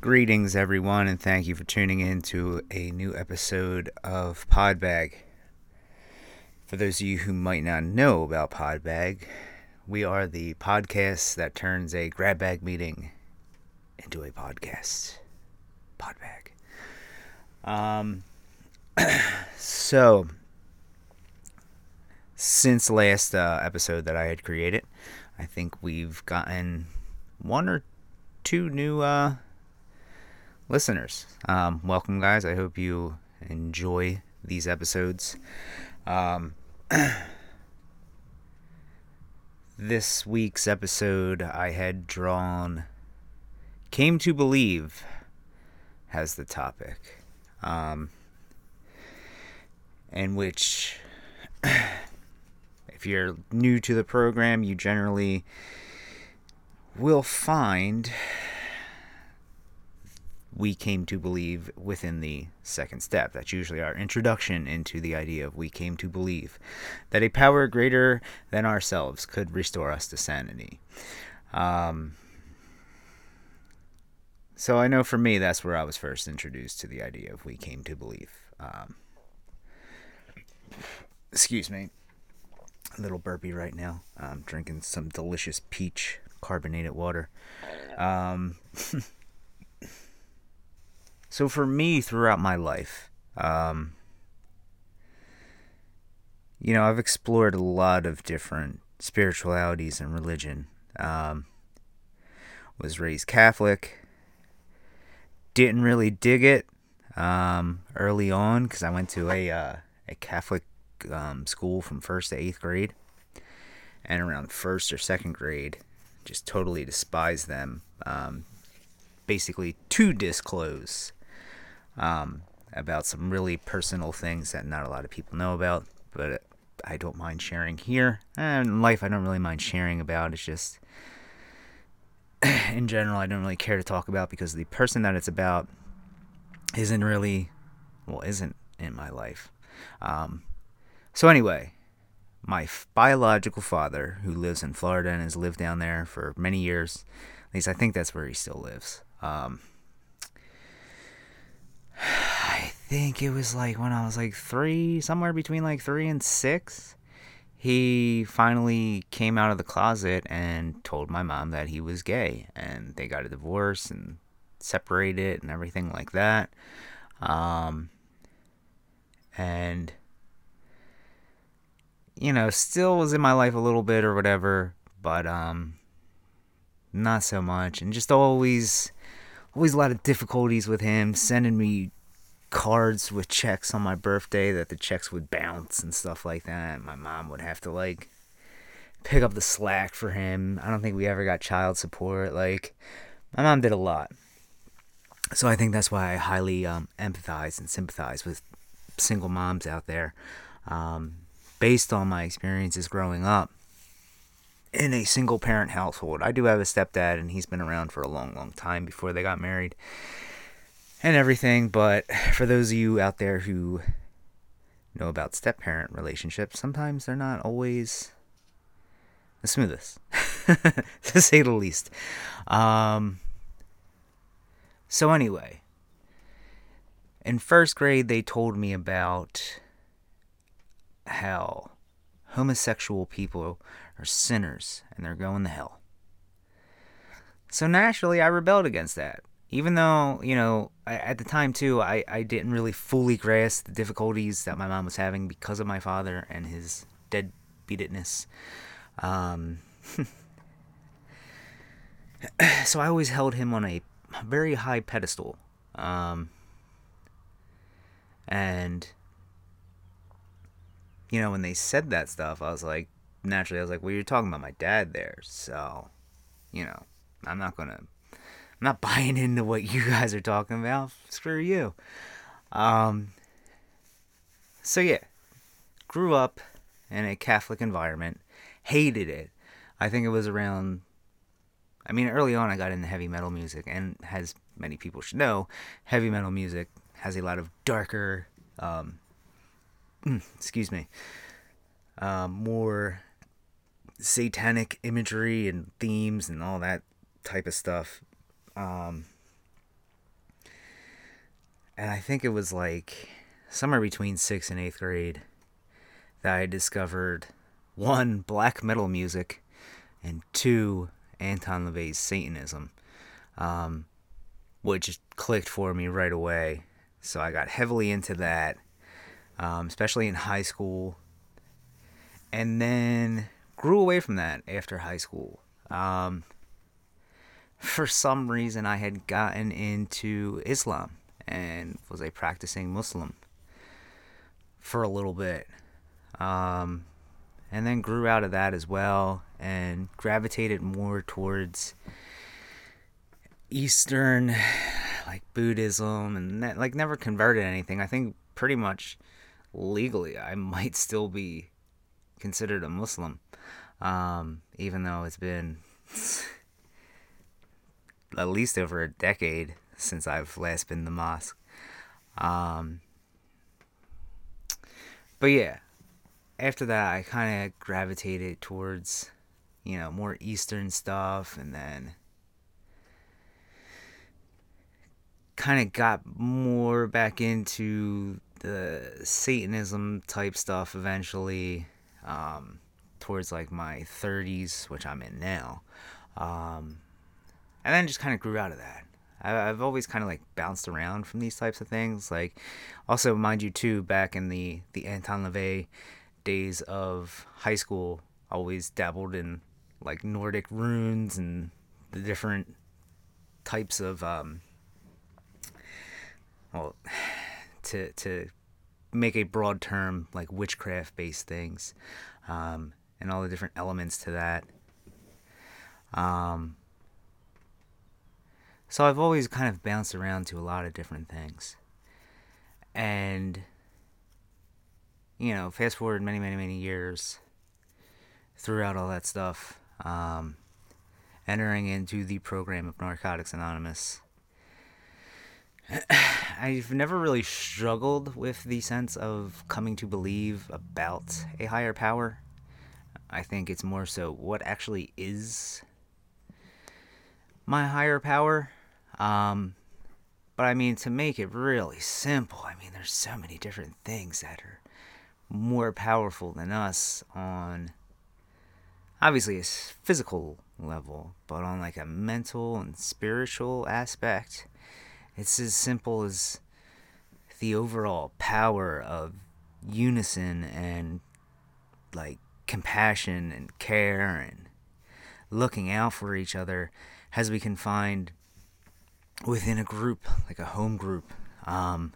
Greetings, everyone, and thank you for tuning in to a new episode of Podbag. For those of you who might not know about Podbag, we are the podcast that turns a grab bag meeting into a podcast. Podbag. Um, so, since last uh, episode that I had created, I think we've gotten one or two new uh, listeners. Um, welcome, guys. I hope you enjoy these episodes. Um, this week's episode, I had drawn Came to Believe has the topic. Um, in which, if you're new to the program, you generally will find we came to believe within the second step. That's usually our introduction into the idea of we came to believe that a power greater than ourselves could restore us to sanity. Um, so I know for me, that's where I was first introduced to the idea of we came to believe. Um, excuse me. A little burpy right now. I'm drinking some delicious peach carbonated water. Um, So for me, throughout my life, um, you know, I've explored a lot of different spiritualities and religion. Um, was raised Catholic. Didn't really dig it um, early on because I went to a uh, a Catholic um, school from first to eighth grade, and around first or second grade, just totally despised them. Um, basically, to disclose um, about some really personal things that not a lot of people know about, but I don't mind sharing here. And in life, I don't really mind sharing about. It's just, in general, I don't really care to talk about because the person that it's about isn't really, well, isn't in my life. Um, so, anyway, my biological father, who lives in Florida and has lived down there for many years, at least I think that's where he still lives. Um, I think it was like when I was like three, somewhere between like three and six. He finally came out of the closet and told my mom that he was gay, and they got a divorce and separated and everything like that. Um, and you know, still was in my life a little bit or whatever, but um, not so much, and just always always a lot of difficulties with him sending me cards with checks on my birthday that the checks would bounce and stuff like that. My mom would have to like pick up the slack for him. I don't think we ever got child support. Like my mom did a lot. So I think that's why I highly um, empathize and sympathize with single moms out there. Um, based on my experiences growing up in a single parent household. I do have a stepdad, and he's been around for a long, long time before they got married and everything. But for those of you out there who know about step parent relationships, sometimes they're not always the smoothest, to say the least. Um, so, anyway, in first grade, they told me about how homosexual people are sinners and they're going to hell. So naturally, I rebelled against that. Even though, you know, I, at the time too, I, I didn't really fully grasp the difficulties that my mom was having because of my father and his deadbeatedness. Um, so I always held him on a very high pedestal. Um, and you know, when they said that stuff, I was like, naturally, I was like, well, you're talking about my dad there. So, you know, I'm not to, I'm not buying into what you guys are talking about. Screw you. Um, so, yeah, grew up in a Catholic environment, hated it. I think it was around, I mean, early on, I got into heavy metal music, and as many people should know, heavy metal music has a lot of darker, um, excuse me, um, more satanic imagery and themes and all that type of stuff. Um, and I think it was like somewhere between sixth and eighth grade that I discovered one black metal music and two Anton LaVey's Satanism, um, which clicked for me right away. So I got heavily into that, um, especially in high school, and then grew away from that after high school. Um, for some reason, I had gotten into Islam and was a practicing Muslim for a little bit. Um, and then grew out of that as well and gravitated more towards Eastern, like Buddhism, and like never converted anything. I think pretty much legally, I might still be considered a Muslim, um, even though it's been at least over a decade since I've last been the mosque. Um, but yeah, after that, I kind of gravitated towards, you know, more Eastern stuff, and then kind of got more back into the Satanism type stuff eventually, um, towards like my 30s, which I'm in now. Um, and then just kind of grew out of that. I've always kind of like bounced around from these types of things. Like, also mind you too, back in the the Anton LaVey days of high school, always dabbled in like Nordic runes and the different types of um, well, to to make a broad term like witchcraft based things, um, and all the different elements to that. Um, so I've always kind of bounced around to a lot of different things. And, you know, fast forward many, many, many years throughout all that stuff, um, entering into the program of Narcotics Anonymous. I've never really struggled with the sense of coming to believe about a higher power. I think it's more so what actually is my higher power um, but I mean, to make it really simple, I mean, there's so many different things that are more powerful than us on obviously a physical level, but on like a mental and spiritual aspect, it's as simple as the overall power of unison and like compassion and care and looking out for each other as we can find within a group, like a home group, um,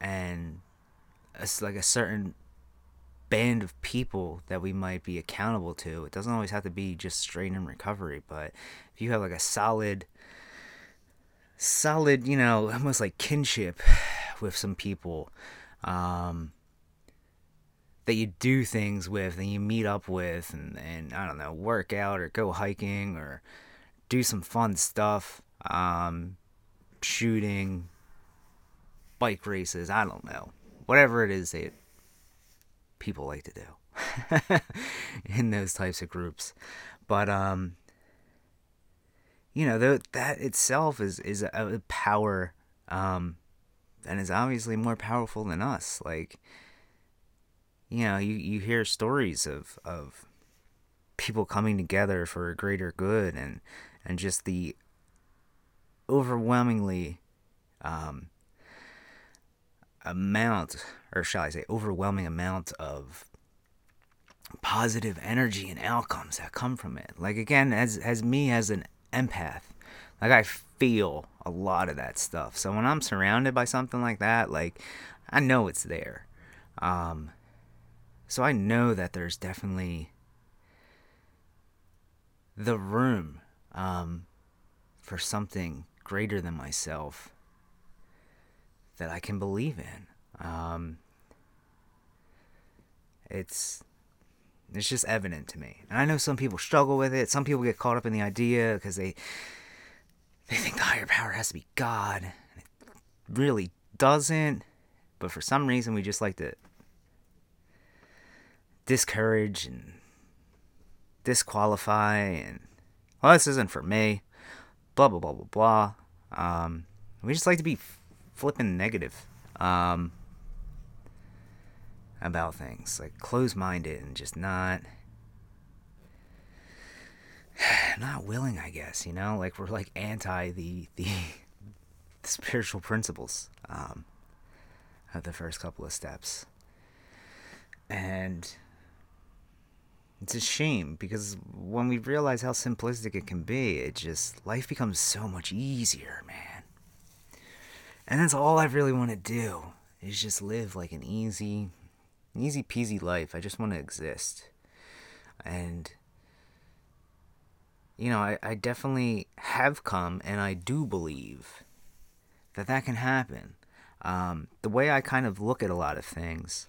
and it's like a certain band of people that we might be accountable to. It doesn't always have to be just straight in recovery, but if you have like a solid, solid, you know, almost like kinship with some people, um, that you do things with and you meet up with and, and I don't know, work out or go hiking or do some fun stuff um, shooting, bike races. I don't know. Whatever it is that people like to do in those types of groups. But, um, you know, th- that itself is, is a power um, and is obviously more powerful than us. Like, you know, you, you hear stories of, of people coming together for a greater good and, and just the overwhelmingly um, amount, or shall I say, overwhelming amount of positive energy and outcomes that come from it. Like again, as as me as an empath, like I feel a lot of that stuff. So when I'm surrounded by something like that, like I know it's there. Um, so I know that there's definitely the room um, for something greater than myself that I can believe in. Um, it's it's just evident to me. And I know some people struggle with it. Some people get caught up in the idea because they they think the higher power has to be God. And it really doesn't. But for some reason we just like to discourage and disqualify and well this isn't for me. Blah blah blah blah blah. Um, we just like to be flipping negative um, about things, like close minded and just not not willing, I guess, you know, like we're like anti the the, the spiritual principles um, of the first couple of steps, and it's a shame because when we realize how simplistic it can be, it just life becomes so much easier, man. And that's all I really want to do is just live like an easy, an easy peasy life. I just want to exist, and you know, I, I definitely have come and I do believe that that can happen. Um, the way I kind of look at a lot of things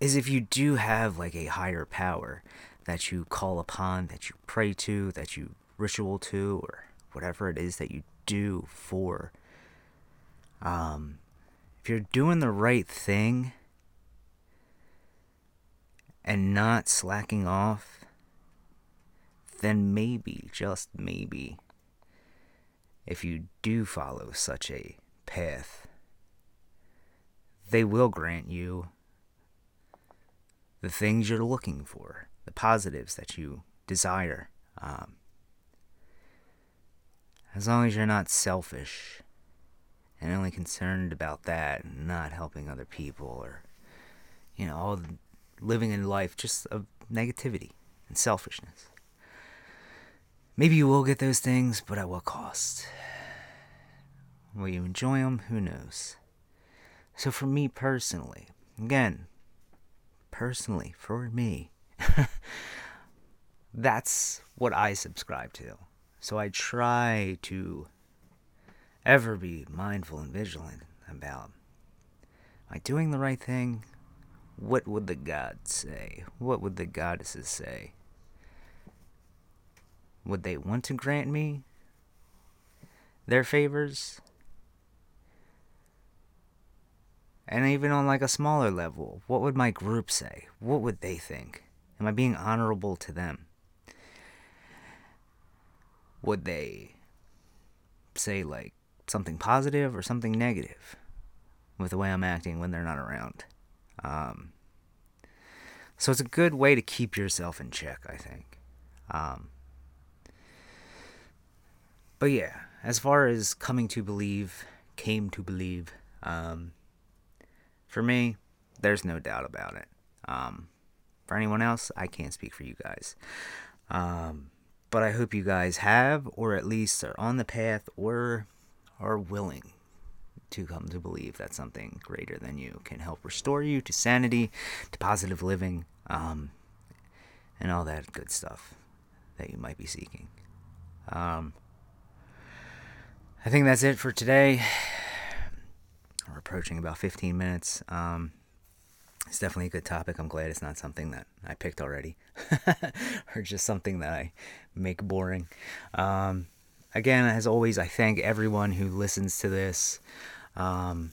is if you do have like a higher power that you call upon, that you pray to, that you ritual to, or whatever it is that you do for, um, if you're doing the right thing and not slacking off then maybe, just maybe, if you do follow such a path, they will grant you the things you're looking for, the positives that you desire. Um, as long as you're not selfish and only concerned about that and not helping other people or, you know, all living in life just of negativity and selfishness. Maybe you will get those things, but at what cost? Will you enjoy them? Who knows? So, for me personally, again, personally, for me, that's what I subscribe to. So, I try to ever be mindful and vigilant about am I doing the right thing? What would the gods say? What would the goddesses say? Would they want to grant me their favors? And even on like a smaller level, what would my group say? What would they think? Am I being honorable to them? Would they say like something positive or something negative with the way I'm acting when they're not around? Um, so it's a good way to keep yourself in check, I think. Um, but yeah, as far as coming to believe, came to believe, um, for me, there's no doubt about it. Um, for anyone else, I can't speak for you guys. Um, but I hope you guys have, or at least are on the path, or are willing to come to believe that something greater than you can help restore you to sanity, to positive living, um, and all that good stuff that you might be seeking. Um, I think that's it for today. We're approaching about 15 minutes. Um, it's definitely a good topic. I'm glad it's not something that I picked already, or just something that I make boring. Um, again, as always, I thank everyone who listens to this. Um,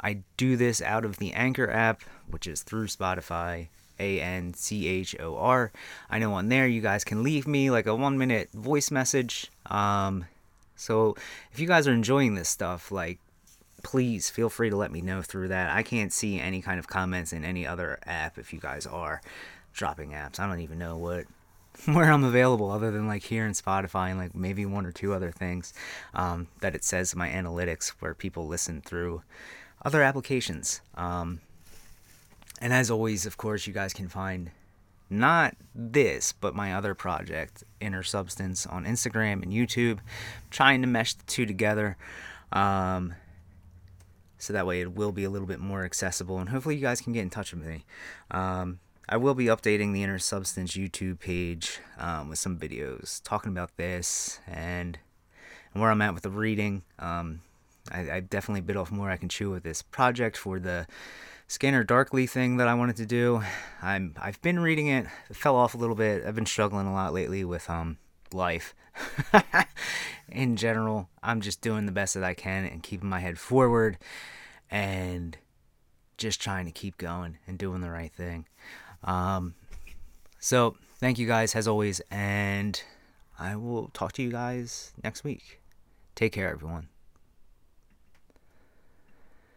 I do this out of the Anchor app, which is through Spotify. A N C H O R. I know on there you guys can leave me like a one minute voice message. Um, so if you guys are enjoying this stuff, like please feel free to let me know through that. I can't see any kind of comments in any other app if you guys are dropping apps. I don't even know what where I'm available other than like here in Spotify and like maybe one or two other things um, that it says in my analytics where people listen through other applications. Um, and as always, of course, you guys can find not this, but my other project, Inner Substance, on Instagram and YouTube. I'm trying to mesh the two together. Um, so that way it will be a little bit more accessible, and hopefully you guys can get in touch with me. Um, I will be updating the Inner Substance YouTube page um, with some videos talking about this and, and where I'm at with the reading. Um, I, I definitely bit off more I can chew with this project for the Scanner Darkly thing that I wanted to do. I'm I've been reading it. It fell off a little bit. I've been struggling a lot lately with um life. In general, I'm just doing the best that I can and keeping my head forward and just trying to keep going and doing the right thing. Um, so thank you guys as always, and I will talk to you guys next week. Take care, everyone.